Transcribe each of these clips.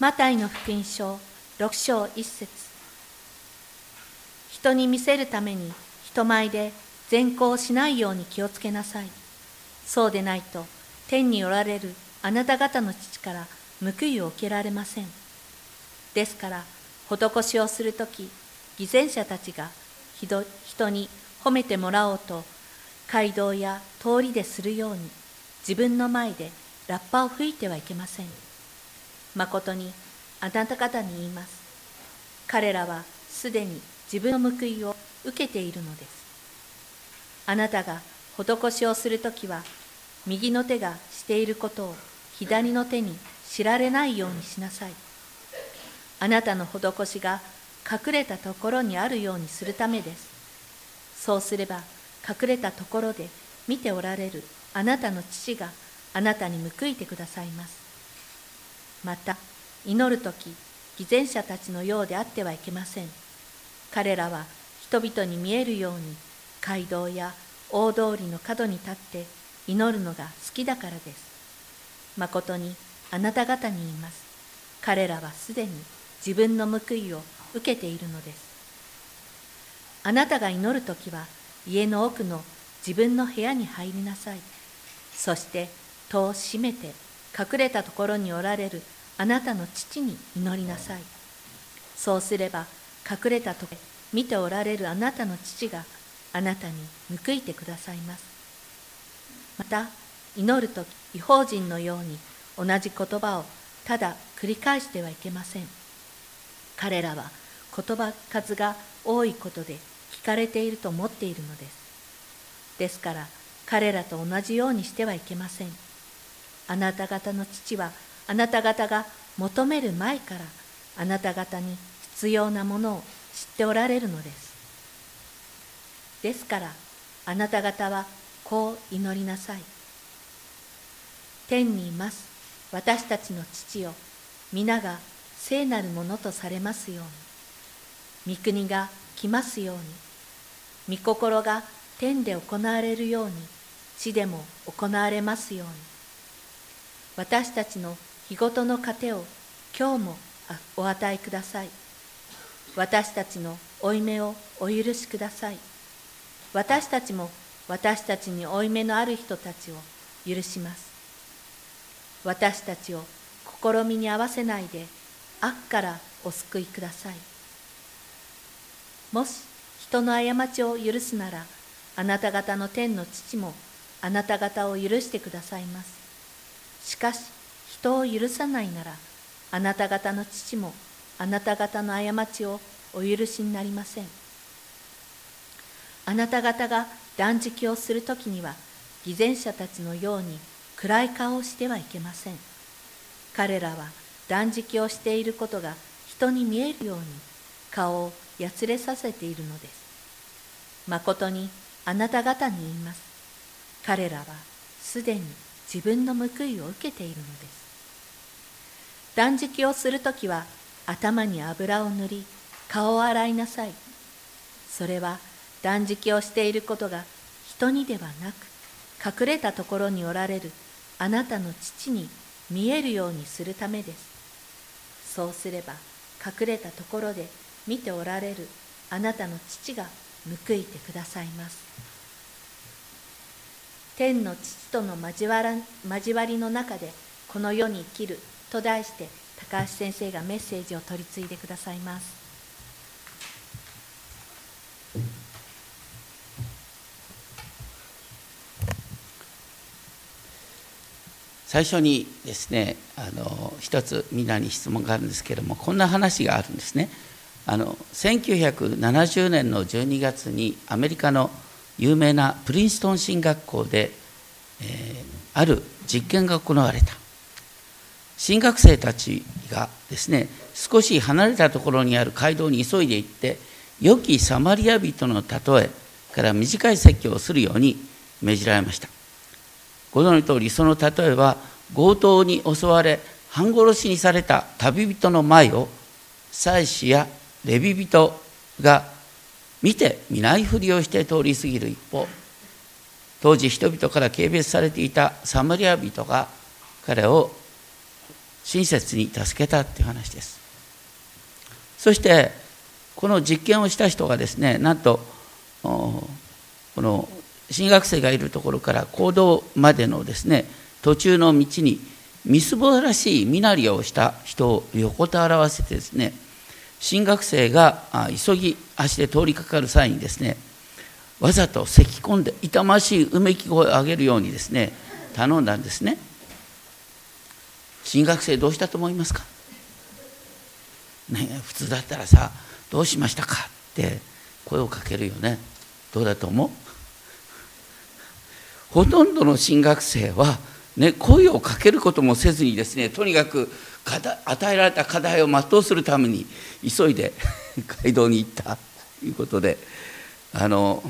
マタイの福音書6章1節。人に見せるために人前で善行しないように気をつけなさい。そうでないと天におられるあなた方の父から報いを受けられません。ですから施しをする時偽善者たちが人に褒めてもらおうと街道や通りでするように自分の前でラッパを吹いてはいけません。まことにあなた方に言います。彼らはすでに自分の報いを受けているのです。あなたが施しをするときは右の手がしていることを左の手に知られないようにしなさい。あなたの施しが隠れたところにあるようにするためです。そうすれば隠れたところで見ておられるあなたの父があなたに報いてくださいます。また祈る時偽善者たちのようであってはいけません。彼らは人々に見えるように街道や大通りの角に立って祈るのが好きだからです。まことにあなた方に言います。彼らはすでに自分の報いを受けているのです。あなたが祈る時は家の奥の自分の部屋に入りなさい。そして戸を閉めて隠れたところにおられるあなたの父に祈りなさい。そうすれば隠れたところ見ておられるあなたの父があなたに報いてくださいます。また祈る時違法人のように同じ言葉をただ繰り返してはいけません。彼らは言葉数が多いことで聞かれていると思っているのです。ですから彼らと同じようにしてはいけません。あなた方の父はあなた方が求める前からあなた方に必要なものを知っておられるのです。ですからあなた方はこう祈りなさい。天にいます。私たちの父よ。皆が聖なるものとされますように。御国が来ますように。御心が天で行われるように地でも行われますように。私たちの日ごとの糧を今日もお与えください。私たちの負い目をお許しください。私たちも私たちに負い目のある人たちを許します。私たちを試みに合わせないで悪からお救いください。もし人の過ちを許すならあなた方の天の父もあなた方を許してくださいます。しかし人を許さないならあなた方の父もあなた方の過ちをお許しになりません。あなた方が断食をするときには偽善者たちのように暗い顔をしてはいけません。彼らは断食をしていることが人に見えるように顔をやつれさせているのです。まことにあなた方に言います。彼らはすでに自分の報いを受けているのです。断食をするときは頭に油を塗り顔を洗いなさい。それは断食をしていることが人にではなく隠れたところにおられるあなたの父に見えるようにするためです。そうすれば隠れたところで見ておられるあなたの父が報いてくださいます。天の父との交わら交わりの中でこの世に生きると題して高橋先生がメッセージを取り次いでくださいます。最初にですねあの一つみんなに質問があるんですけれどもこんな話があるんですね。あの1970年の12月にアメリカの有名なプリンストン進学校で、え、ある実験が行われた。新学生たちがですね少し離れたところにある街道に急いで行って良きサマリア人の例えから短い説教をするように命じられました。ご存じの通りその例えは強盗に襲われ半殺しにされた旅人の前を祭司やレビ人が見て見ないふりをして通り過ぎる一方当時人々から軽蔑されていたサマリア人が彼を親切に助けたっていう話です。そしてこの実験をした人がですねなんとこの新学生がいるところから行動までのですね途中の道にみすぼらしい身なりをした人を横たわらせてですね新学生が急ぎ足で通りかかる際にですねわざと咳き込んで痛ましいうめき声を上げるようにですね頼んだんですね。新学生どうしたと思いますか？ね普通だったらさどうしましたかって声をかけるよね。どうだと思う？ほとんどの進学生は、ね、声をかけることもせずにですねとにかく与えられた課題を全うするために急いで 街道に行ったということであの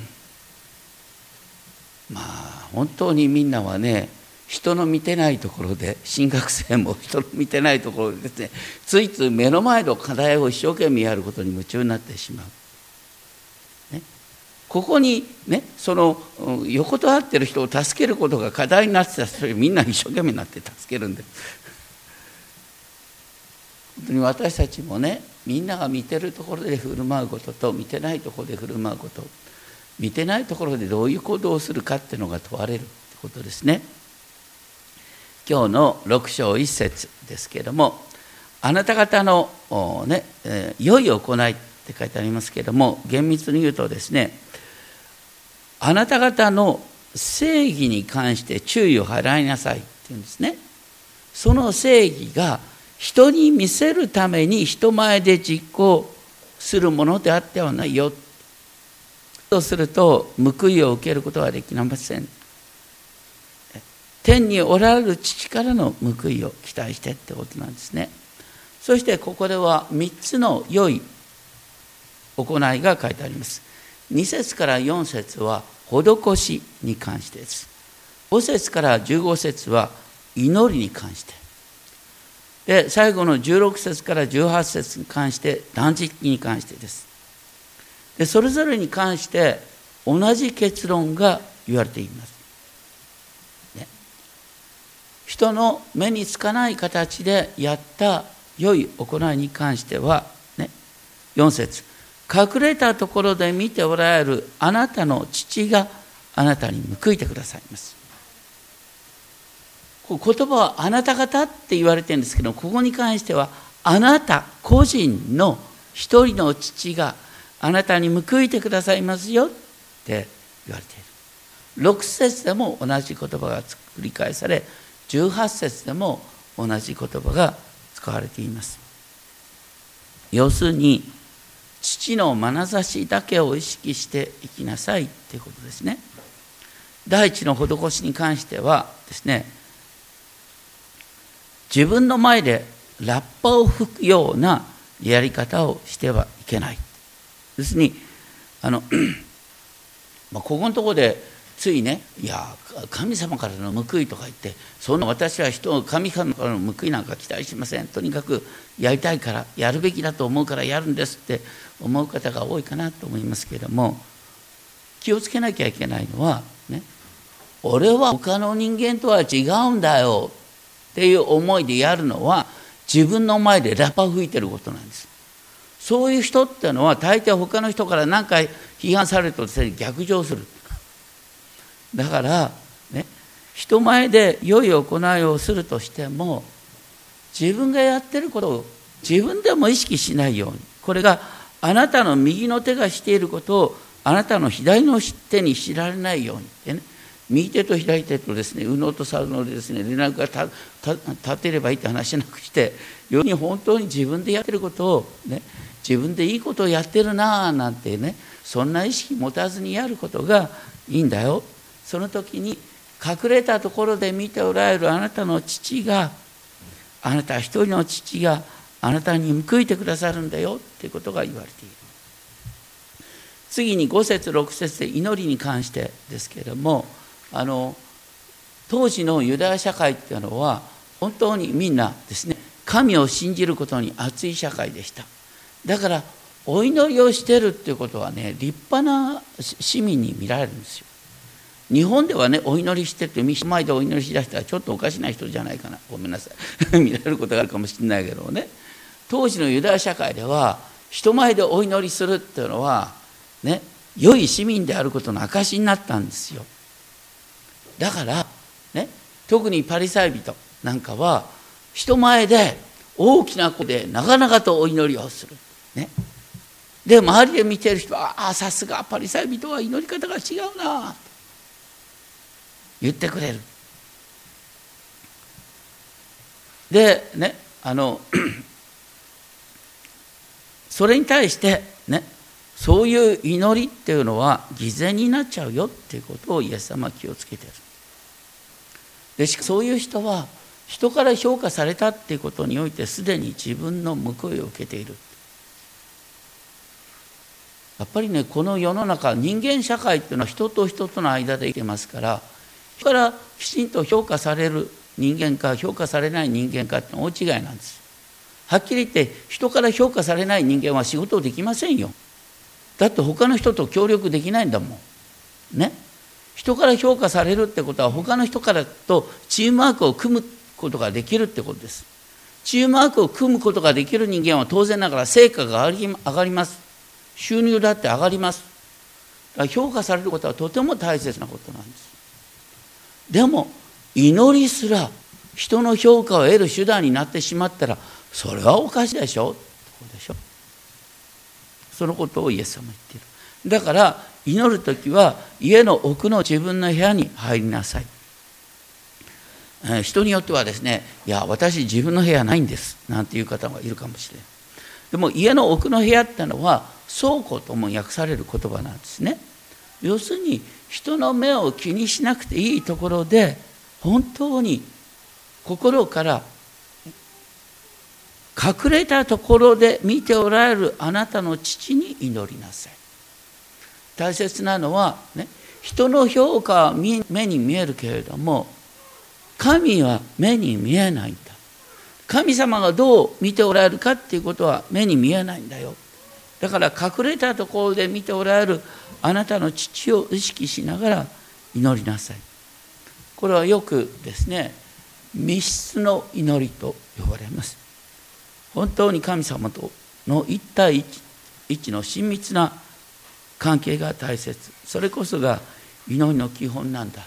まあ本当にみんなはね人の見てないところで進学生も人の見てないところでですねついつい目の前の課題を一生懸命やることに夢中になってしまう。ここにねその横たわってる人を助けることが課題になってた人みんな一生懸命になって助けるんで本当に私たちもねみんなが見てるところで振る舞うことと見てないところで振る舞うこと。見てないところでどういう行動をするかっていうのが問われるってことですね。今日の6章1節ですけれどもあなた方のね、えー、良い行いって書いてありますけれども厳密に言うとですねあなた方の正義に関して注意を払いなさいっていうんですね。その正義が人に見せるために人前で実行するものであってはないよっとすると報いを受けることはできません。天におられる父からの報いを期待してってことなんですね。そしてここでは3つの良い行いが書いてあります。2節から4節は施しに関してです。5節から15節は祈りに関して。で最後の16節から18節に関して断食に関してです。でそれぞれに関して同じ結論が言われています、ね、人の目につかない形でやった良い行いに関しては、ね、4節。隠れたところで見ておられるあなたの父があなたに報いてくださいます。言葉はあなた方って言われてるんですけどここに関してはあなた個人の一人の父があなたに報いてくださいますよって言われている6節でも同じ言葉が繰り返され18節でも同じ言葉が使われています要するに父の眼差しだけを意識していきなさいっていうことですね。第一の施しに関してはですね自分の前でラッパを吹くようなやり方をしてはいけない。要するにあの まあここのとこでついねいや神様からの報いとか言ってそんな私は人を神様からの報いなんか期待しません。とにかくやりたいからやるべきだと思うからやるんですって思う方が多いかなと思いますけれども気をつけなきゃいけないのはね俺は他の人間とは違うんだよっていう思いでやるのは自分の前でラッパ吹いてることなんです。そういう人っていうのは大抵他の人から何か批判されると逆上する。だからね人前で良い行いをするとしても自分がやってることを自分でも意識しないように。これがあなたの右の手がしていることをあなたの左の手に知られないように。ってね。右手と左手とですね右脳と左脳でですね連絡が立てればいいって話じゃなくして世に本当に自分でやってることをね自分でいいことをやってるなあなんてねそんな意識持たずにやることがいいんだよ。その時に隠れたところで見ておられるあなたの父があなた一人の父があなたに報いてくださるんだよ。っていうことが言われている。次に5節6節で祈りに関してですけれどもあの当時のユダヤ社会っていうのは本当にみんなですね神を信じることに熱い社会でした。だからお祈りをしてるっていうことはね立派な市民に見られるんですよ。日本ではねお祈りしてって人前でお祈りしだしたらちょっとおかしな人じゃないかな。ごめんなさい。見られることがあるかもしれないけどね。当時のユダヤ社会では人前でお祈りするっていうのはね良い市民であることの証になったんですよ。だからね特にパリサイ人なんかは人前で大きな声で長々とお祈りをする。ね。で周りで見てる人はああさすがパリサイ人は祈り方が違うな。言ってくれる。でねあの それに対してねそういう祈りっていうのは偽善になっちゃうよっていうことをイエス様は気をつけてる。でしかそういう人は人から評価されたっていうことにおいてすでに自分の報いを受けている。やっぱりねこの世の中人間社会っていうのは人と人との間で生きてますから人からきちんと評価される人間か評価されない人間かって大違いなんです。はっきり言って人から評価されない人間は仕事できませんよ。だって他の人と協力できないんだもん。ね？人から評価されるってことは他の人からとチームワークを組むことができるってことです。チームワークを組むことができる人間は当然ながら成果が上がります。収入だって上がります。だから評価されることはとても大切なことなんです。でも祈りすら人の評価を得る手段になってしまったらそれはおかしいでしょ。でしょ。そのことをイエス様言っている。だから祈る時は家の奥の自分の部屋に入りなさい。人によってはですねいや私自分の部屋ないんです。なんていう方がいるかもしれない。でも家の奥の部屋ってのは倉庫とも訳される言葉なんですね。要するに人の目を気にしなくていいところで本当に心から隠れたところで見ておられるあなたの父に祈りなさい。大切なのは、ね、人の評価は目に見えるけれども神は目に見えないんだ神様がどう見ておられるかっていうことは目に見えないんだよ。だから隠れたところで見ておられるあなたの父を意識しながら祈りなさい。これはよくですね密室の祈りと呼ばれます。本当に神様との一対一の親密な関係が大切。それこそが祈りの基本なんだ、ね、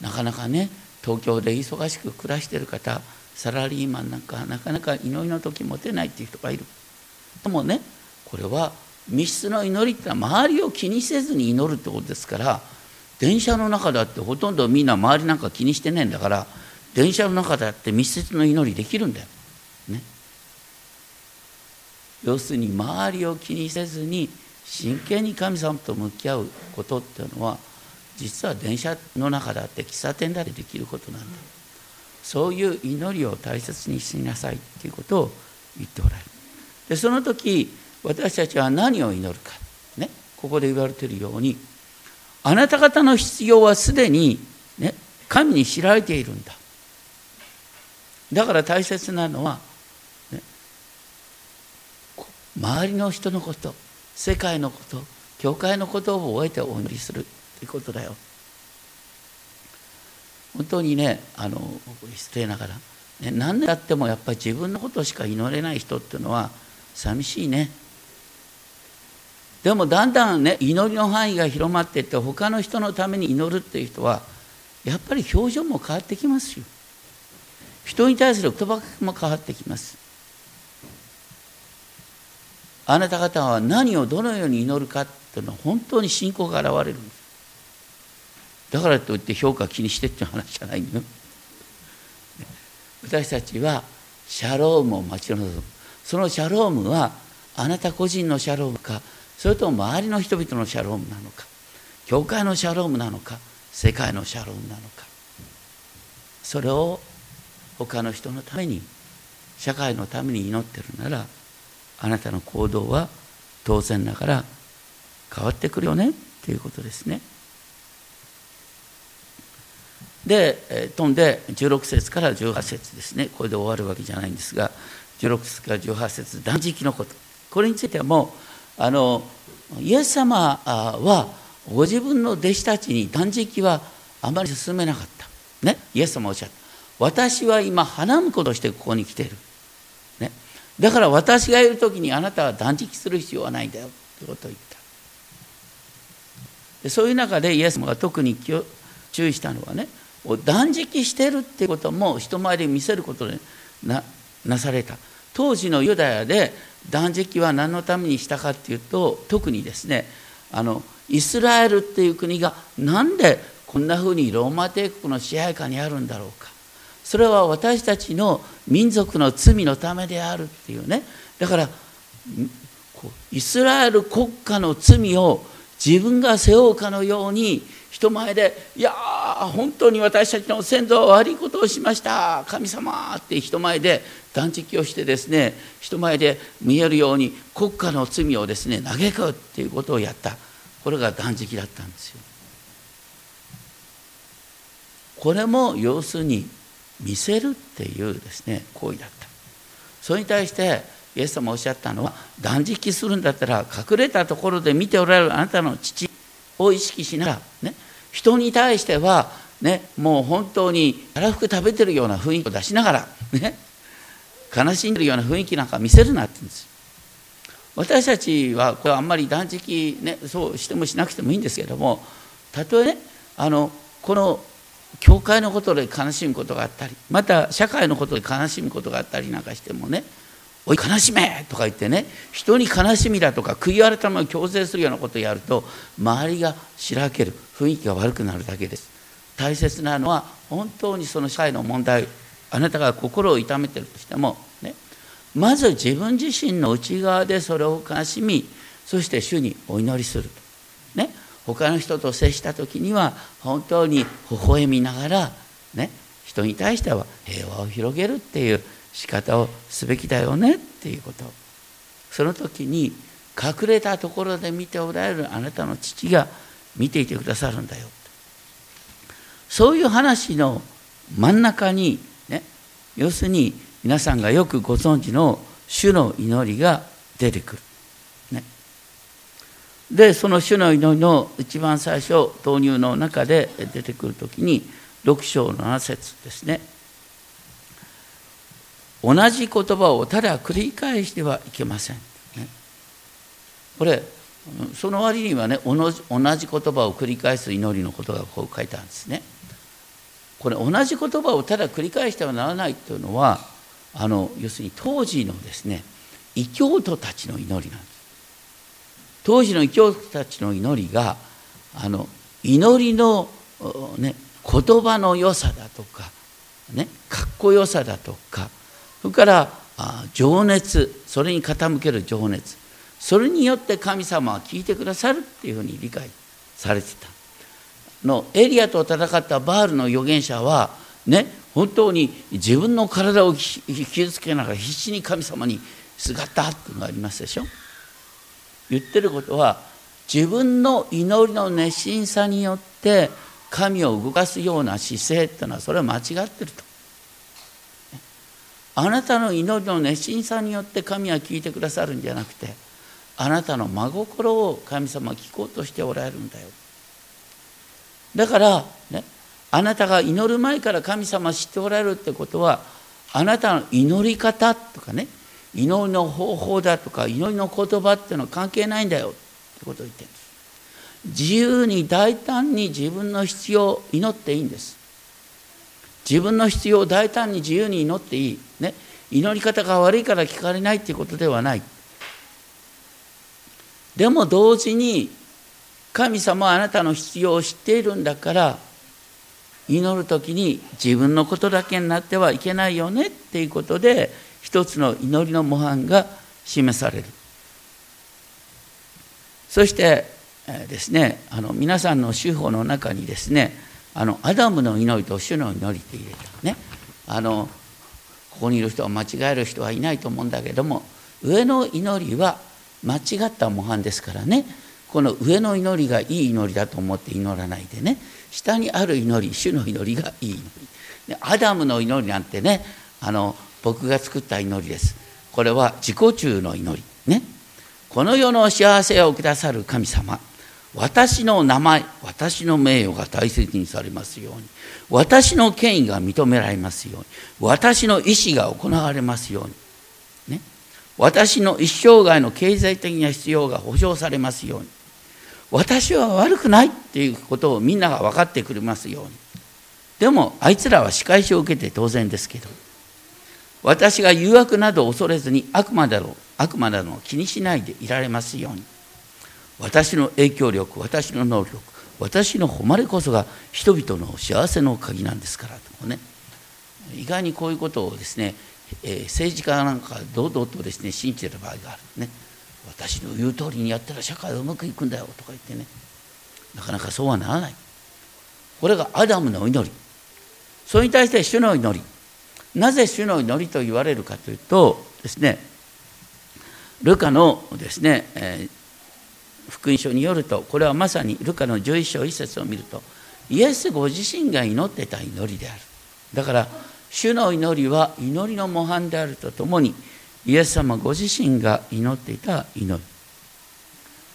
なかなかね東京で忙しく暮らしてる方サラリーマンなんかなかなか祈りの時持てないっていう人がいるでもねこれは密室の祈りってのは周りを気にせずに祈るってことですから電車の中だってほとんどみんな周りなんか気にしてねえんだから電車の中だって密接の祈りできるんだよ。ね、要するに周りを気にせずに真剣に神様と向き合うことっていうのは実は電車の中だって喫茶店だってできることなんだ。そういう祈りを大切にしなさいっていうことを言っておられる。でその時私たちは何を祈るか、ね、ここで言われてるようにあなた方の必要はすでに、ね、神に知られているんだ。だから大切なのは、ね、周りの人のこと世界のこと教会のことを覚えてお祈りする。いうことだよ。本当にねあの失礼ながら、ね、何であってもやっぱり自分のことしか祈れない人っていうのは寂しいね。でもだんだんね祈りの範囲が広まっていって他の人のために祈るっていう人はやっぱり表情も変わってきますよ。人に対する言葉も変わってきます。あなた方は何をどのように祈るかっていうのは本当に信仰が現れるんです。だからといって評価気にしてっていう話じゃないの私たちはシャロームを待ち望むそのシャロームはあなた個人のシャロームかそれとも周りの人々のシャロームなのか教会のシャロームなのか世界のシャロームなのかそれを他の人のために社会のために祈ってるならあなたの行動は当然ながら変わってくるよねっていうことですね。で飛んで16節から18節ですね。これで終わるわけじゃないんですが16節から18節断食のこと。これについてはもうあのイエス様はご自分の弟子たちに断食はあまり進めなかった。ね。イエス様おっしゃった。私は今花婿としてここに来ている、ね、だから私がいる時にあなたは断食する必要はないんだよ。ってことを言った。でそういう中でイエス様が特に注意したのはね断食してるってことも人前で見せることでななされた。当時のユダヤで断食は何のためにしたかっていうと特にですねあのイスラエルっていう国がなんでこんなふうにローマ帝国の支配下にあるんだろうか。それは私たちの民族の罪のためであるっていうね。だからイスラエル国家の罪を自分が背負うかのように人前で「いや本当に私たちの先祖は悪いことをしました。神様」って人前で断食をしてですね人前で見えるように国家の罪をですね嘆くっていうことをやった。これが断食だったんですよ。これも要するに見せるっていうですね行為だった。それに対してイエス様おっしゃったのは断食するんだったら隠れたところで見ておられるあなたの父を意識しながらね人に対してはねもう本当にたらふく食べてるような雰囲気を出しながらね悲しんでるような雰囲気なんか見せるなって言うんです。私たちはこれあんまり断食ねそうしてもしなくてもいいんですけどもたとえねあのこの教会のことで悲しむことがあったりまた社会のことで悲しむことがあったりなんかしてもね「おい悲しめ!」とか言ってね人に悲しみだとか悔い改めを強制するようなことをやると周りがしらける雰囲気が悪くなるだけです大切なのは本当にその社会の問題あなたが心を痛めてるとしてもねまず自分自身の内側でそれを悲しみそして主にお祈りするとね他の人と接した時には本当に微笑みながらね人に対しては平和を広げるっていう仕方をすべきだよねっていうこと。その時に隠れたところで見ておられるあなたの父が見ていてくださるんだよそういう話の真ん中にね要するに皆さんがよくご存知の主の祈りが出てくる。ね。でその主の祈りの一番最初導入の中で出てくる時に6章7節ですね。同じ言葉をただ繰り返してはいけません、ね、これその割にはね同じ同じ言葉を繰り返す祈りのことがこう書いてあるんですね。これ同じ言葉をただ繰り返してはならないというのはあの要するに当時のですね異教徒たちの祈りなんです。当時の異教徒たちの祈りがあの祈りの、ね、言葉の良さだとか、ね、かっこよさだとかそれから情熱それに傾ける情熱。それによって神様は聞いてくださるっていうふうに理解されてた。のエリアと戦ったバールの預言者はね本当に自分の体を傷つけながら必死に神様にすがったっていうのがありますでしょ。言ってることは自分の祈りの熱心さによって神を動かすような姿勢っていうのはそれは間違ってると。あなたの祈りの熱心さによって神は聞いてくださるんじゃなくてあなたの真心を神様は聞こうとしておられるんだよ。だからねあなたが祈る前から神様知っておられるってことはあなたの祈り方とかね祈りの方法だとか祈りの言葉っていうのは関係ないんだよってことを言ってるんです。自由に大胆に自分の必要を祈っていいんです。自分の必要を大胆に自由に祈っていい、ね、祈り方が悪いから聞かれないっていうことではない。でも同時に神様はあなたの必要を知っているんだから祈る時に自分のことだけになってはいけないよねっていうことで一つの祈りの模範が示される。そしてですねあの皆さんの手法の中にですねあのアダムの祈りと主の祈りって入れたね。あのここにいる人は間違える人はいないと思うんだけども上の祈りは間違った模範ですからね。この上の祈りがいい祈りだと思って祈らないでね。下にある祈り主の祈りがいい祈り。アダムの祈りなんてねあの僕が作った祈りです。これは自己中の祈りね。この世の幸せをくださる神様。私の名前私の名誉が大切にされますように。私の権威が認められますように。私の意思が行われますように。ね。私の一生涯の経済的な必要が保障されますように。私は悪くないっていうことをみんなが分かってくれますように。でもあいつらは仕返しを受けて当然ですけど。私が誘惑などを恐れずに悪魔だろう悪魔などを気にしないでいられますように。私の影響力私の能力私の誉れこそが人々の幸せの鍵なんですからとね。意外にこういうことをですね、えー、政治家なんか堂々とですね信じてる場合があるね。私の言う通りにやったら社会はうまくいくんだよとか言ってね。なかなかそうはならない。これがアダムの祈り。それに対して主の祈り。なぜ主の祈りと言われるかというとですねルカのですね、えー、福音書によるとこれはまさにルカの11章1節を見るとイエスご自身が祈ってた祈りである。だから主の祈りは祈りの模範であるとともにイエス様ご自身が祈っていた祈り。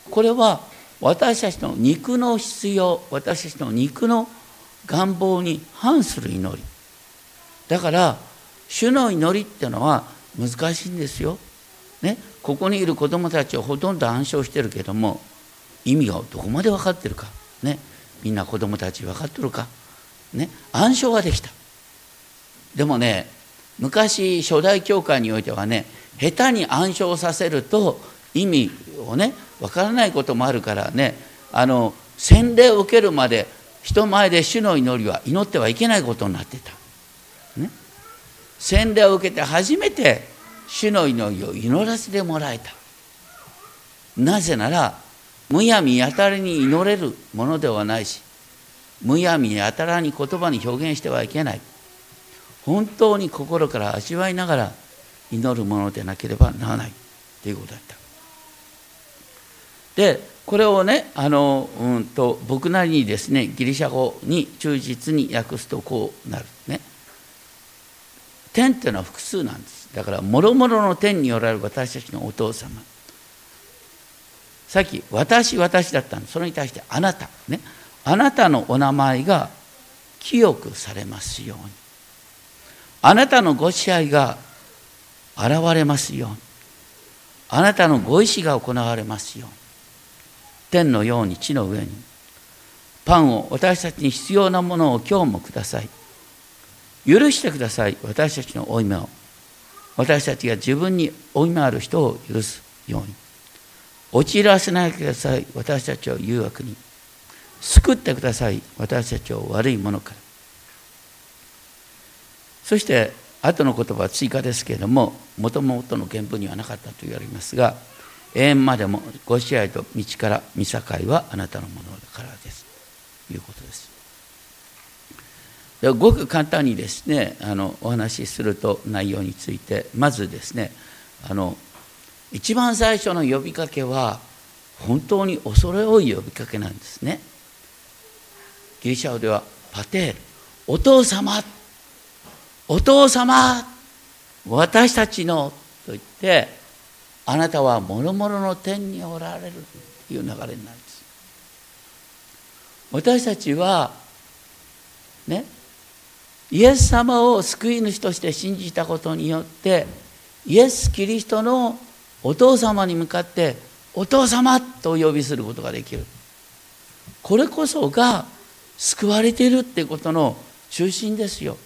これは私たちの肉の必要私たちの肉の願望に反する祈り。だから主の祈りっていうのは難しいんですよ。ね、ここにいる子供たちはほとんど暗唱してるけども意味がどこまで分かってるか、ね、みんな子供たち分かってるか、ね、暗唱はできたでもね昔初代教会においてはね下手に暗唱させると意味をね分からないこともあるからねあの洗礼を受けるまで人前で主の祈りは祈ってはいけないことになってた。ね、洗礼を受けて初めて主の祈りを祈らせてもらえた。なぜならむやみやたらに祈れるものではないしむやみやたらに言葉に表現してはいけない。本当に心から味わいながら祈るものでなければならない。ということだった。でこれをねあの、うんと僕なりにですねギリシャ語に忠実に訳すとこうなる。天っていうのは複数なんです。だからもろもろの天におられる私たちのお父様。さっき私私だったんですそれに対してあなた。ね。あなたのお名前が清くされますように。あなたのご支配が現れますように。あなたのご意志が行われますように。天のように地の上に。パンを私たちに必要なものを今日もください。許してください。私たちの負い目を。私たちが自分に負い目ある人を許すように。陥らせないでください。私たちを誘惑に。救ってください。私たちを悪いものから。そして後の言葉は追加ですけれどももともとの原文にはなかったと言われますが永遠までもご支配と道から見境はあなたのものだからです。ということです。ごく簡単にですねあのお話しすると内容についてまずですねあの一番最初の呼びかけは本当に恐れ多い呼びかけなんですね。ギリシャ語ではパテールお父様お父様私たちのと言ってあなたはもろもろの天におられるという流れになるんです。私たちはねイエス様を救い主として信じたことによってイエス・キリストのお父様に向かってお父様とお呼びすることができる。これこそが救われているっていうことの中心ですよ。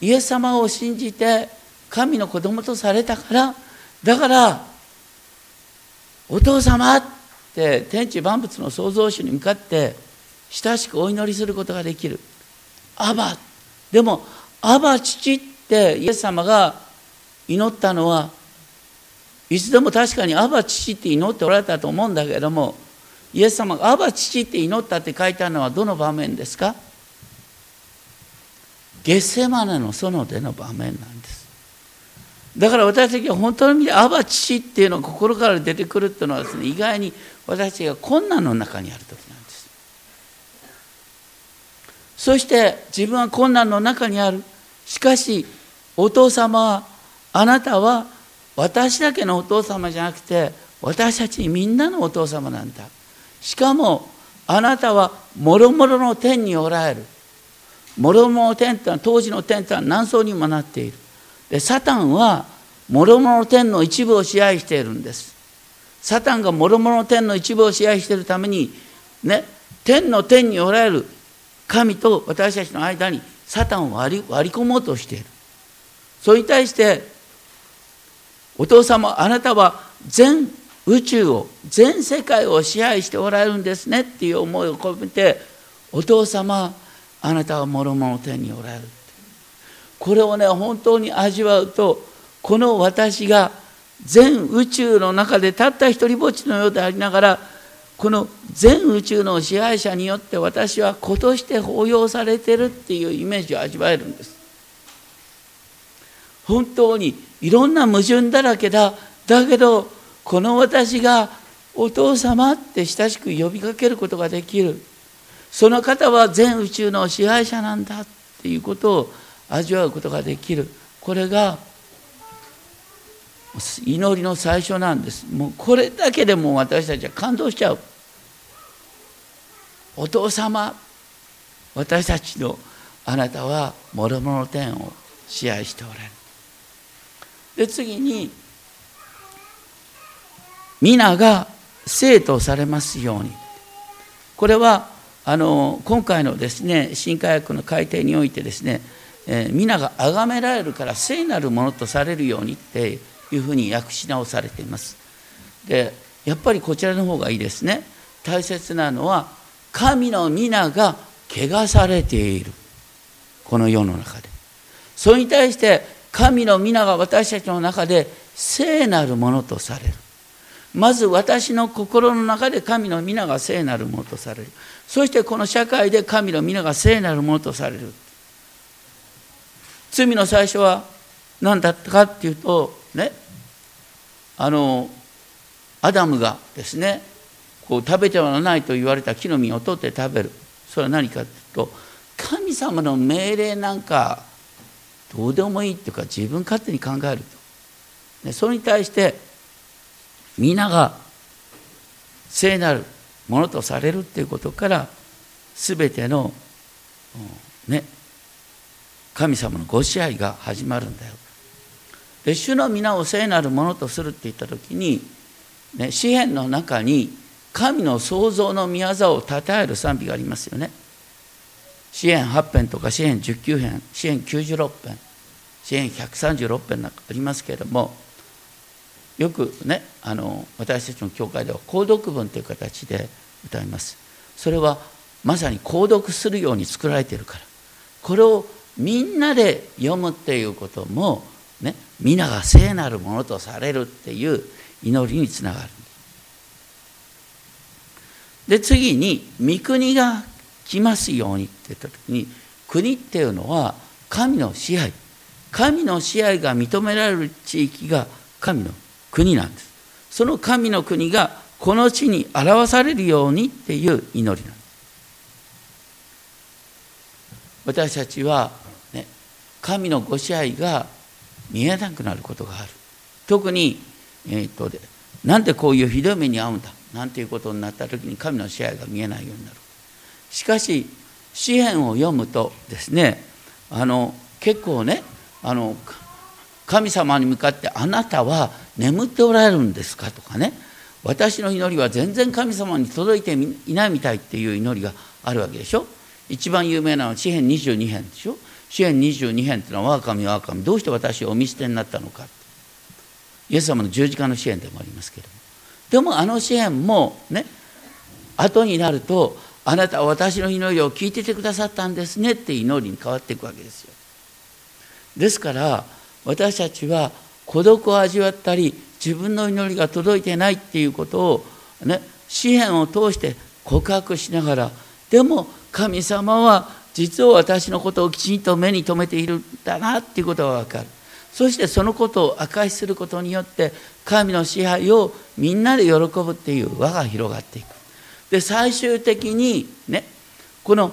イエス様を信じて神の子供とされたからだからお父様って天地万物の創造主に向かって親しくお祈りすることができる。アバ。でもアバ父ってイエス様が祈ったのはいつでも確かにアバ父って祈っておられたと思うんだけどもイエス様がアバ父って祈ったって書いてあるのはどの場面ですか？ゲセマネの園での場面なんです。だから私たちは本当の意味でアバ父っていうのが心から出てくるっていうのはですね意外に私たちが困難の中にある時なんですそして自分は困難の中にある。しかしお父様はあなたは私だけのお父様じゃなくて私たちみんなのお父様なんだ。しかもあなたはもろもろの天におられる。もろもろの天というのは当時の天というのは何層にもなっている。でサタンはもろもろの天の一部を支配しているんです。サタンがもろもろの天の一部を支配しているためにね天の天におられる。神と私たちの間にサタンを割り割り込もうとしている。それに対してお父様あなたは全宇宙を全世界を支配しておられるんですねっていう思いを込めてお父様あなたは諸々の天におられる。これをね本当に味わうとこの私が全宇宙の中でたった一りぼっちのようでありながらこの全宇宙の支配者によって私は子として抱擁されてるっていうイメージを味わえるんです。本当にいろんな矛盾だらけだ。だけどこの私がお父様って親しく呼びかけることができる。その方は全宇宙の支配者なんだっていうことを味わうことができる。これが祈りの最初なんです。もうこれだけでも私たちは感動しちゃう。お父様私たちのあなたは諸々の天を支配しておられる。で次に皆が生とされますように。これはあの今回のですね新科学の改定においてですね、えー、皆が崇められるから聖なるものとされるようにっていうふうに訳し直されています。でやっぱりこちらの方がいいですね。大切なのは神の皆が汚されている。この世の中で。それに対して神の皆が私たちの中で聖なるものとされる。まず私の心の中で神の皆が聖なるものとされる。そしてこの社会で神の皆が聖なるものとされる。罪の最初は何だったかっていうとね。あのアダムがですねこう食べてはならないと言われた木の実を取って食べる。それは何かというと神様の命令なんかどうでもいいっていうか自分勝手に考えると。それに対して皆が聖なるものとされるっていうことから全ての、ね、神様のご支配が始まるんだよ。主の皆を聖なるものとするって言った時に、ね、詩篇の中に神の創造の宮座を称える賛美がありますよね。詩篇8編とか詩篇19編詩篇96編詩篇136編なんかありますけれどもよくねあの私たちの教会では購読文という形で歌いますそれはまさに購読するように作られているからこれをみんなで読むっていうことも、皆が聖なるものとされるっていう祈りにつながる。で次に御国が来ますようにって言った時に国っていうのは神の支配。神の支配が認められる地域が神の国なんです。その神の国がこの地に表されるようにっていう祈りなんです。私たちは、ね、神のご支配が見えなくなることがある。特に、えー、っとなんでこういうひどい目に遭うんだ。なんていうことになった時に神の支配が見えないようになる。しかし詩篇を読むとですねあの結構ねあの神様に向かって「あなたは眠っておられるんですか?」とかね。私の祈りは全然神様に届いていないみたいっていう祈りがあるわけでしょ。一番有名なのは詩篇22編でしょ。支援22編というのは我が神我が神どうして私をお見捨てになったのか。イエス様の十字架の支援でもありますけれども。でもあの支援もね後になるとあなたは私の祈りを聞いててくださったんですねって祈りに変わっていくわけですよ。ですから私たちは孤独を味わったり自分の祈りが届いてないっていうことをね詩篇を通して告白しながらでも神様は実は私のことをきちんと目に留めているんだなっていうことが分かる。そしてそのことを証しすることによって神の支配をみんなで喜ぶっていう輪が広がっていく。で最終的にねこの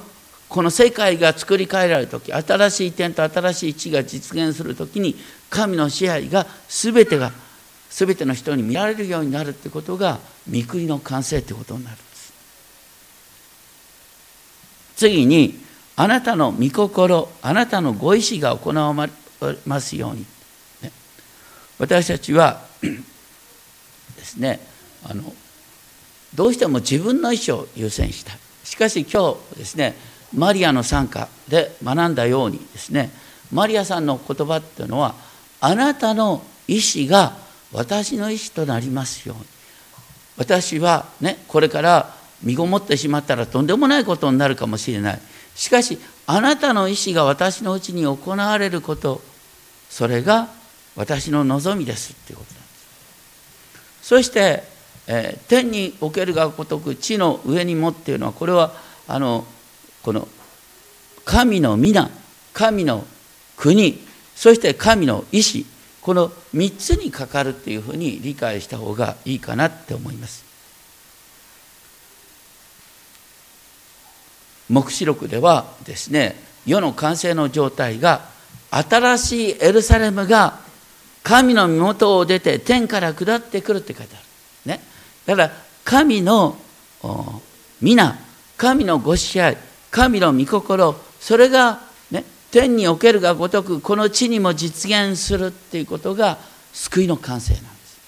この世界が作り変えられる時新しい点と新しい地が実現する時に神の支配が全てが全ての人に見られるようになるってことが御国の完成ってことになるんです。次にあなたの御心あなたのご意志が行われますように、ね、私たちは ですねあのどうしても自分の意思を優先した。いしかし今日ですねマリアの参加で学んだようにですねマリアさんの言葉っていうのはあなたの意思が私の意思となりますように。私はねこれから身ごもってしまったらとんでもないことになるかもしれない。しかしあなたの意思が私のうちに行われることそれが私の望みですっていうことなんです。そして、えー、天におけるが如く地の上にもっていうのはこれはあのこの神の皆神の国そして神の意志この3つにかかるっていうふうに理解した方がいいかなって思います。黙示録ではですね世の完成の状態が新しいエルサレムが神の身元を出て天から下ってくるって書いてある。ね、だから神の皆神のご支配神の御心それがね天におけるがごとくこの地にも実現するっていうことが救いの完成なんです。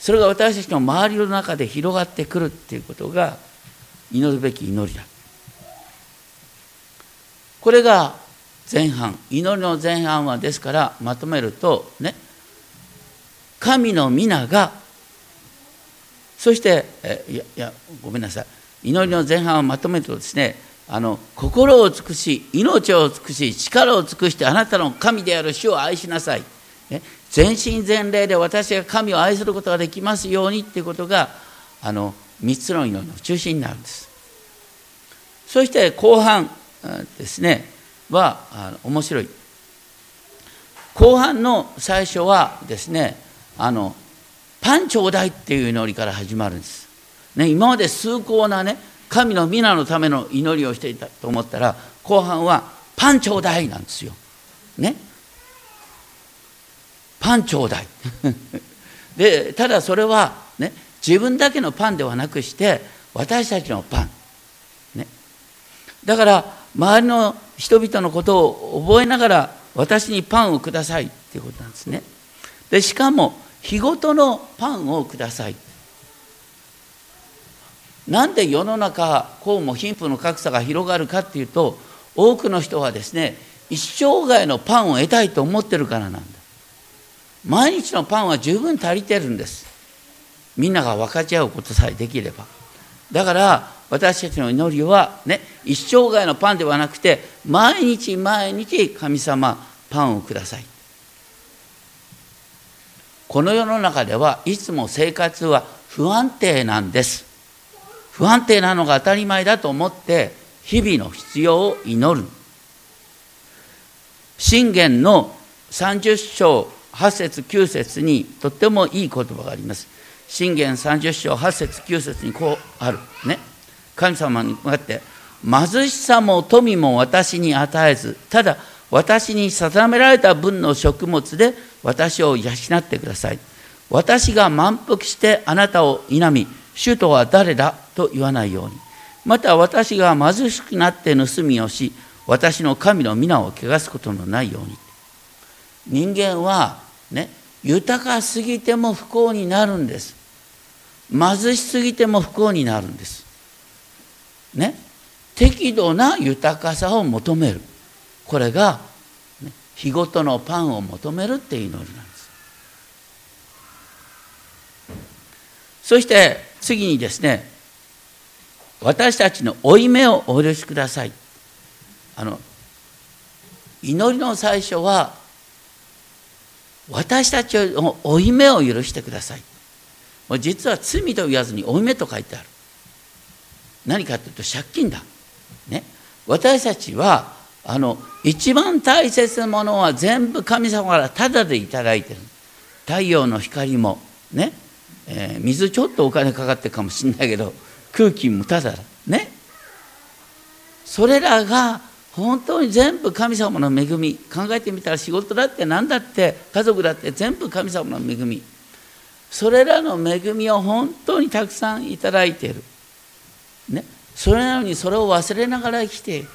それが私たちの周りの中で広がってくるっていうことが祈るべき祈りだこれが前半。祈りの前半はですからまとめるとね。神の皆がそしてえいやいやごめんなさい。祈りの前半をまとめるとですねあの心を尽くし命を尽くし力を尽くしてあなたの神である主を愛しなさい、ね、全身全霊で私が神を愛することができますようにっていうことがあの3つの祈りの中心になるんです。そして後半ですねは面白い後半の最初はですねあのパンちょうだいっていう祈りから始まるんです、ね、今まで崇高なね神の皆のための祈りをしていたと思ったら後半はパンちょうだいなんですよ。ね。パンちょうだい。でただそれは、ね、自分だけのパンではなくして私たちのパン。ね、だから周りの人々のことを覚えながら私にパンをくださいっていうことなんですね。でしかも日ごとのパンをください。なんで世の中こうも貧富の格差が広がるかっていうと多くの人はですね一生涯のパンを得たいと思ってるからなんだ毎日のパンは十分足りてるんですみんなが分かち合うことさえできればだから私たちの祈りはね一生涯のパンではなくて毎日毎日神様パンをください。この世の中ではいつも生活は不安定なんです。不安定なのが当たり前だと思って日々の必要を祈る。信玄の30章8節9節にとってもいい言葉があります。信玄30章8節9節にこうある。ね。神様に向かって貧しさも富も私に与えずただ私に定められた分の食物で私を養ってください。私が満腹してあなたを否み主とは誰だと言わないように。また私が貧しくなって盗みをし私の神の皆を汚すことのないように。人間はね豊かすぎても不幸になるんです。貧しすぎても不幸になるんです。ね。適度な豊かさを求める。これが、ね、日ごとのパンを求めるっていう祈りなんです。そして次にですね私たちの負い目をお許しください。あの祈りの最初は私たちの負い目を許してください。実は罪と言わずに負い目と書いてある。何かというと借金だ、ね、私たちはあの一番大切なものは全部神様からタダで頂いてる。太陽の光もね、えー、水ちょっとお金かかってるかもしれないけど空気もただ。ね。それらが本当に全部神様の恵み。考えてみたら仕事だって何だって家族だって全部神様の恵み。それらの恵みを本当にたくさんいただいている、ね、それなのにそれを忘れながら生きている。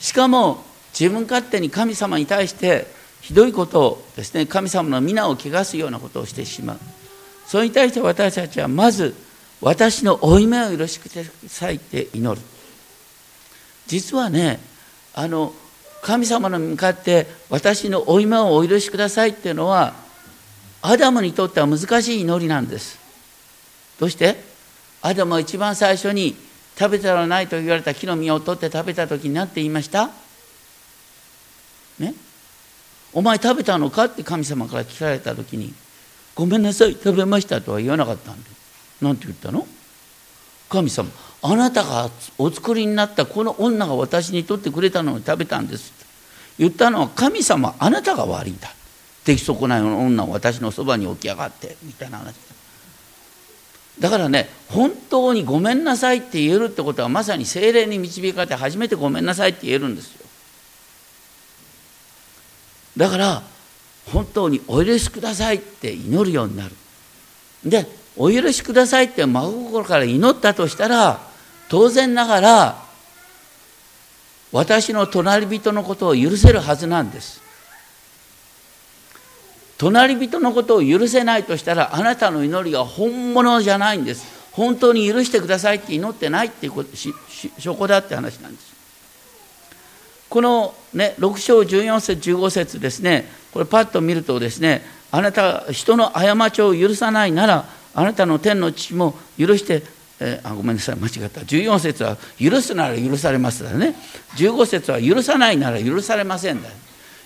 しかも自分勝手に神様に対してひどいことをですね神様の皆を汚すようなことをしてしまう。それに対して私たちはまず私の負い目を許してくださいって祈る。実はねあの神様の向かって私の負い目をお許しくださいっていうのはアダムにとっては難しい祈りなんです。どうして？アダムは一番最初に食べたらないと言われた木の実を取って食べた時に何て言いました？ね？お前食べたのかって神様から聞かれた時にごめんなさい食べましたとは言わなかったんで何て言ったの？神様あなたがお作りになったこの女が私にとってくれたのを食べたんです言ったのは神様あなたが悪いんだ。出来損ないの女を私のそばに起き上がって。みたいな話。だからね本当にごめんなさいって言えるってことはまさに精霊に導かれて初めてごめんなさいって言えるんですよ。だから本当にお許しくださいって祈るようになる。でお許しくださいって真心から祈ったとしたら当然ながら私の隣人のことを許せるはずなんです。隣人のことを許せないとしたらあなたの祈りが本物じゃないんです。本当に許してくださいって祈ってないっていうこと証拠だって話なんです。この、ね、6章14節15節ですね。これパッと見るとですねあなた人の過ちを許さないならあなたの天の父も許してえ、あごめんなさい間違った。14節は許すなら許されますだね。15節は許さないなら許されませんだ。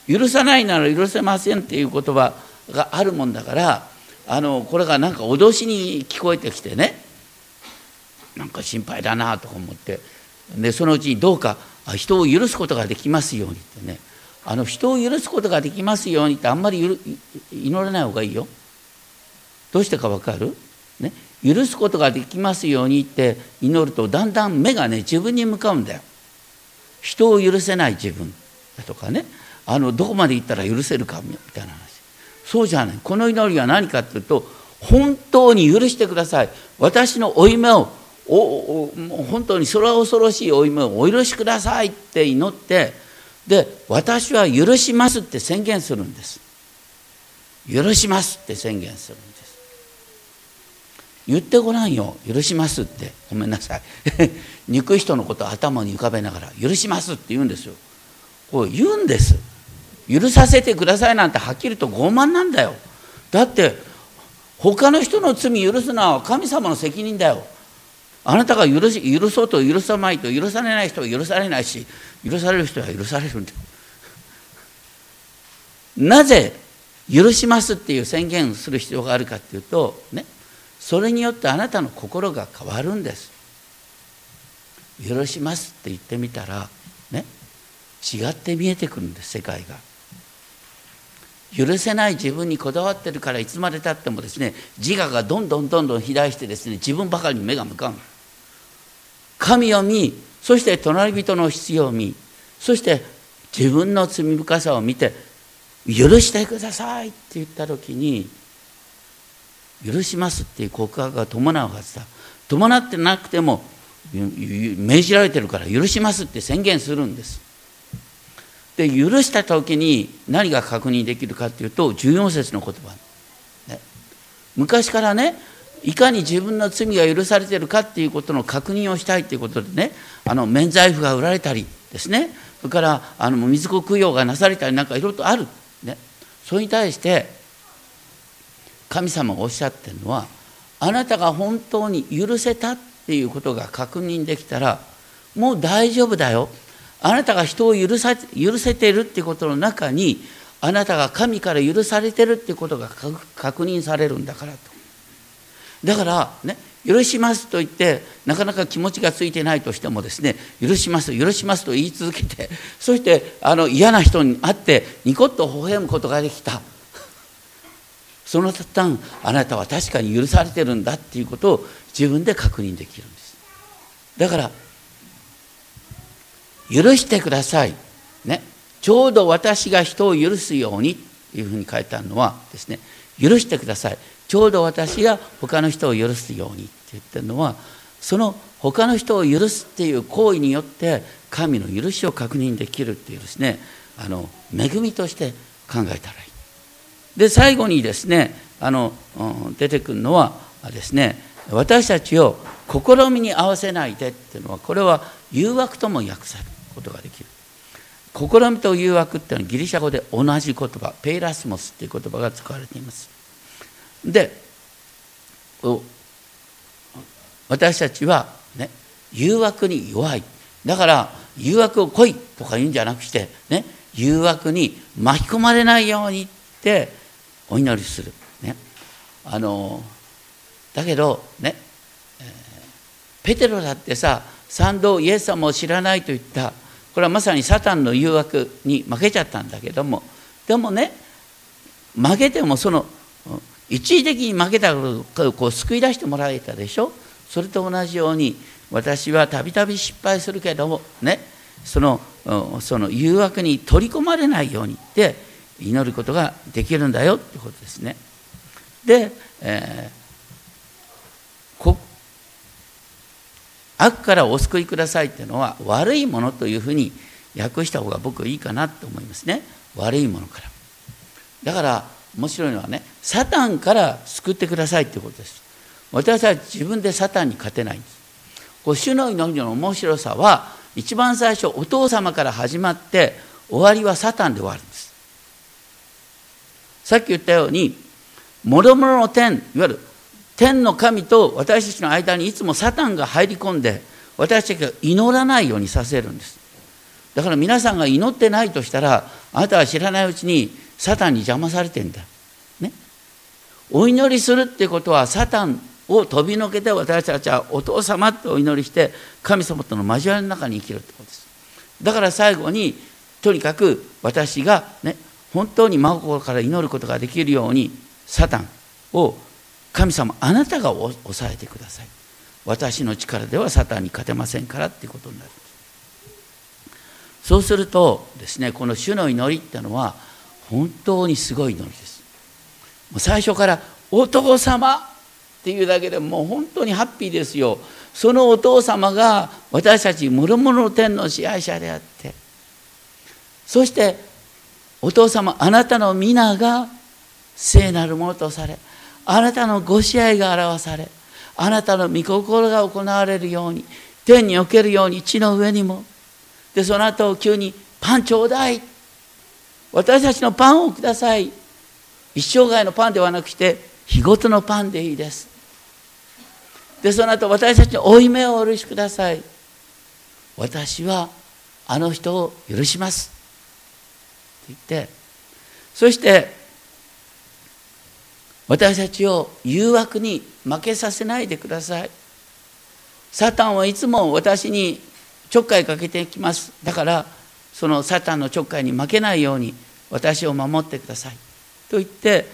許さないなら許せませんっていう言葉。があるもんだからあのこれがなんか脅しに聞こえてきてねなんか心配だなとか思ってでそのうちにどうか人を許すことができますようにってねあの人を許すことができますようにってあんまり祈らない方がいいよ。どうしてか分かる、ね、許すことができますようにって祈るとだんだん目がね自分に向かうんだよ。人を許せない自分だとかねあのどこまで行ったら許せるかみたいな。そうじゃない。この祈りは何かっていうと本当に許してください。私の負い目をおお本当にそれは恐ろしい負い目をお許しくださいって祈ってで私は許しますって宣言するんです。許しますって宣言するんです。言ってごらんよ。許しますってごめんなさい。憎い人のことを頭に浮かべながら許しますって言うんですよ。こう言うんです。許させてくださいなんてはっきりと傲慢なんだよ。だって他の人の罪許すのは神様の責任だよ。あなたが許し許そうと許さないと許されない人は許されないし許される人は許されるんだよ。なぜ許しますっていう宣言する必要があるかっていうとねそれによってあなたの心が変わるんです。許しますって言ってみたらね違って見えてくるんです世界が。許せない自分にこだわってるからいつまでたってもですね自我がどんどんどんどん肥大してですね自分ばかりに目が向かう。神を見そして隣人の必要を見そして自分の罪深さを見て許してくださいって言った時に許しますっていう告白が伴うはずだ。伴ってなくても命じられてるから許しますって宣言するんです。で許した時に何が確認できるかっていうと14節の言葉、ね、昔からねいかに自分の罪が許されてるかっていうことの確認をしたいということでねあの免罪符が売られたりですね。それからあの水子供養がなされたりなんかいろいろとある、ね、それに対して神様がおっしゃってるのはあなたが本当に許せたっていうことが確認できたらもう大丈夫だよ。あなたが人を許さ許せているっていうことの中にあなたが神から許されてるっていうことが確認されるんだからと。だからね許しますと言ってなかなか気持ちがついてないとしてもですね許します許しますと言い続けてそしてあの嫌な人に会ってニコッと微笑むことができた。その途端あなたは確かに許されてるんだっていうことを自分で確認できるんです。だから許してください、ね、ちょうど私が人を許すようにっていうふうに書いてあるのはですね許してください。ちょうど私が他の人を許すようにって言ってるのはその他の人を許すっていう行為によって神の許しを確認できるっていうですねあの恵みとして考えたらいい。で最後にですねあの出てくるのはですね私たちを試みに合わせないでっていうのはこれは誘惑とも訳される。ことができる。試みと誘惑っていうのはギリシャ語で同じ言葉ペイラスモスっていう言葉が使われています。で私たちはね誘惑に弱いだから誘惑を来いとか言うんじゃなくしてね誘惑に巻き込まれないようにってお祈りする、ね、あのだけどね、えー、ペテロだってさ賛同イエス様を知らないと言ったこれはまさにサタンの誘惑に負けちゃったんだけどもでもね負けてもその一時的に負けたことをこう救い出してもらえたでしょ？それと同じように私はたびたび失敗するけどもねそのその誘惑に取り込まれないようにって祈ることができるんだよってことですね。で、えー、悪からお救いくださいっていうのは悪いものというふうに訳した方が僕はいいかなと思いますね。悪いものから。だから面白いのはねサタンから救ってくださいっていうことです。私は自分でサタンに勝てないんです。主の祈りの面白さは一番最初お父様から始まって終わりはサタンで終わるんです。さっき言ったようにもろもろの天いわゆる天の神と私たちの間にいつもサタンが入り込んで私たちが祈らないようにさせるんです。だから皆さんが祈ってないとしたらあなたは知らないうちにサタンに邪魔されてんだ。ね。お祈りするってことはサタンを飛びのけて私たちはお父様ってお祈りして神様との交わりの中に生きるってことです。だから最後にとにかく私がね本当に真心から祈ることができるようにサタンを神様あなたが抑えてください。私の力ではサタンに勝てませんからっていうことになる。そうするとですねこの主の祈りってのは本当にすごい祈りです。もう最初から「お父様っていうだけでもう本当にハッピーですよ。そのお父様が私たち諸々の天の支配者であって。そしてお父様あなたの皆が聖なるものとされあなたのご支配が表されあなたの御心が行われるように天におけるように地の上にも。でその後急にパンちょうだい私たちのパンをください。一生涯のパンではなくして日ごとのパンでいいです。でその後私たちに負い目をお許しください。私はあの人を許します。って言ってそして私たちを誘惑に負けさせないでください。サタンはいつも私にちょっかいかけてきます。だからそのサタンのちょっかいに負けないように私を守ってください。と言って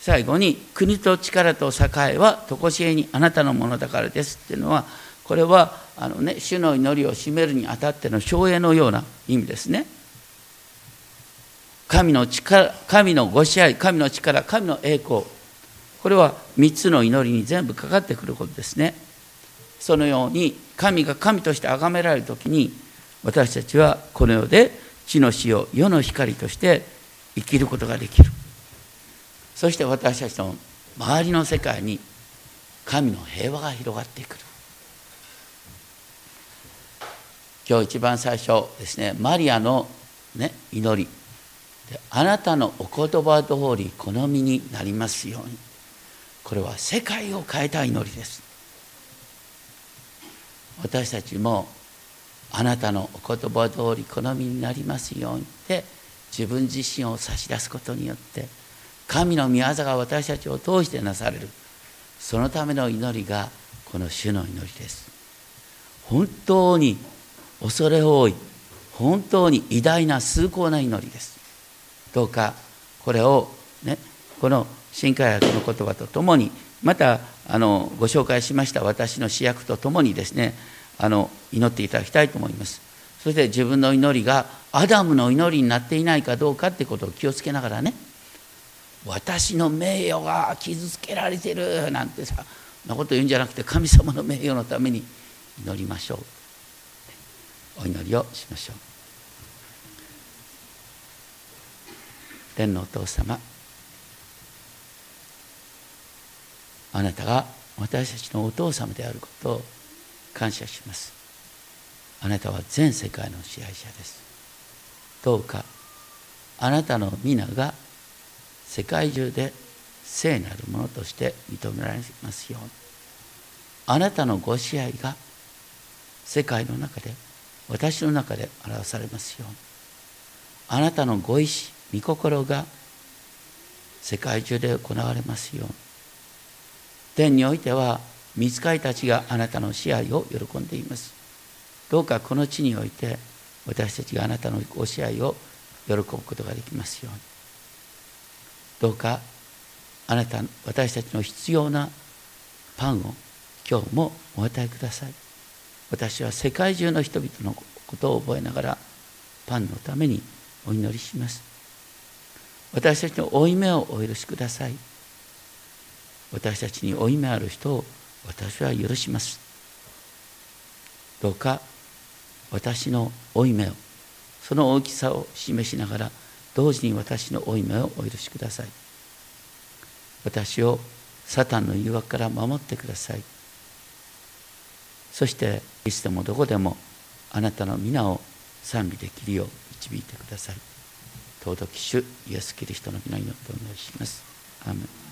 最後に国と力と栄は常しえにあなたのものだからですっていうのはこれはあの、ね、主の祈りを占めるにあたっての省エのような意味ですね。神の力神のご支配神の力神の栄光。これは3つの祈りに全部かかってくることですね。そのように神が神として崇められる時に私たちはこの世で地の死を世の光として生きることができる。そして私たちの周りの世界に神の平和が広がってくる今日一番最初ですねマリアの、ね、祈りあなたのお言葉通り好みになりますようにこれは世界を変えた祈りです。私たちもあなたのお言葉通り好みになりますようにって自分自身を差し出すことによって神の御業が私たちを通してなされる。そのための祈りがこの主の祈りです。本当に恐れ多い本当に偉大な崇高な祈りです。どうかこれをねこの新海薬の言葉とともにまたあのご紹介しました私の主役とともにですねあの祈っていただきたいと思います。そして自分の祈りがアダムの祈りになっていないかどうかってことを気をつけながらね私の名誉が傷つけられてるなんてさなこと言うんじゃなくて神様の名誉のために祈りましょう。お祈りをしましょう。天のお父様あなたが私たちのお父様であることを感謝します。あなたは全世界の支配者です。どうかあなたの皆が世界中で聖なるものとして認められますように。あなたのご支配が世界の中で私の中で表されますように。あなたのご意志御心が世界中で行われますように。天においては見つかりたちがあなたの支配を喜んでいます。どうかこの地において私たちがあなたのご支配を喜ぶことができますように。どうかあなた私たちの必要なパンを今日もお与えください。私は世界中の人々のことを覚えながらパンのためにお祈りします。私たちの負い目をお許しください。私たちに負い目ある人を私は許します。どうか私の負い目をその大きさを示しながら同時に私の負い目をお許しください。私をサタンの誘惑から守ってください。そしていつでもどこでもあなたの皆を賛美できるよう導いてください。尊き主イエス・キリストの皆によってお願いします。アーメン。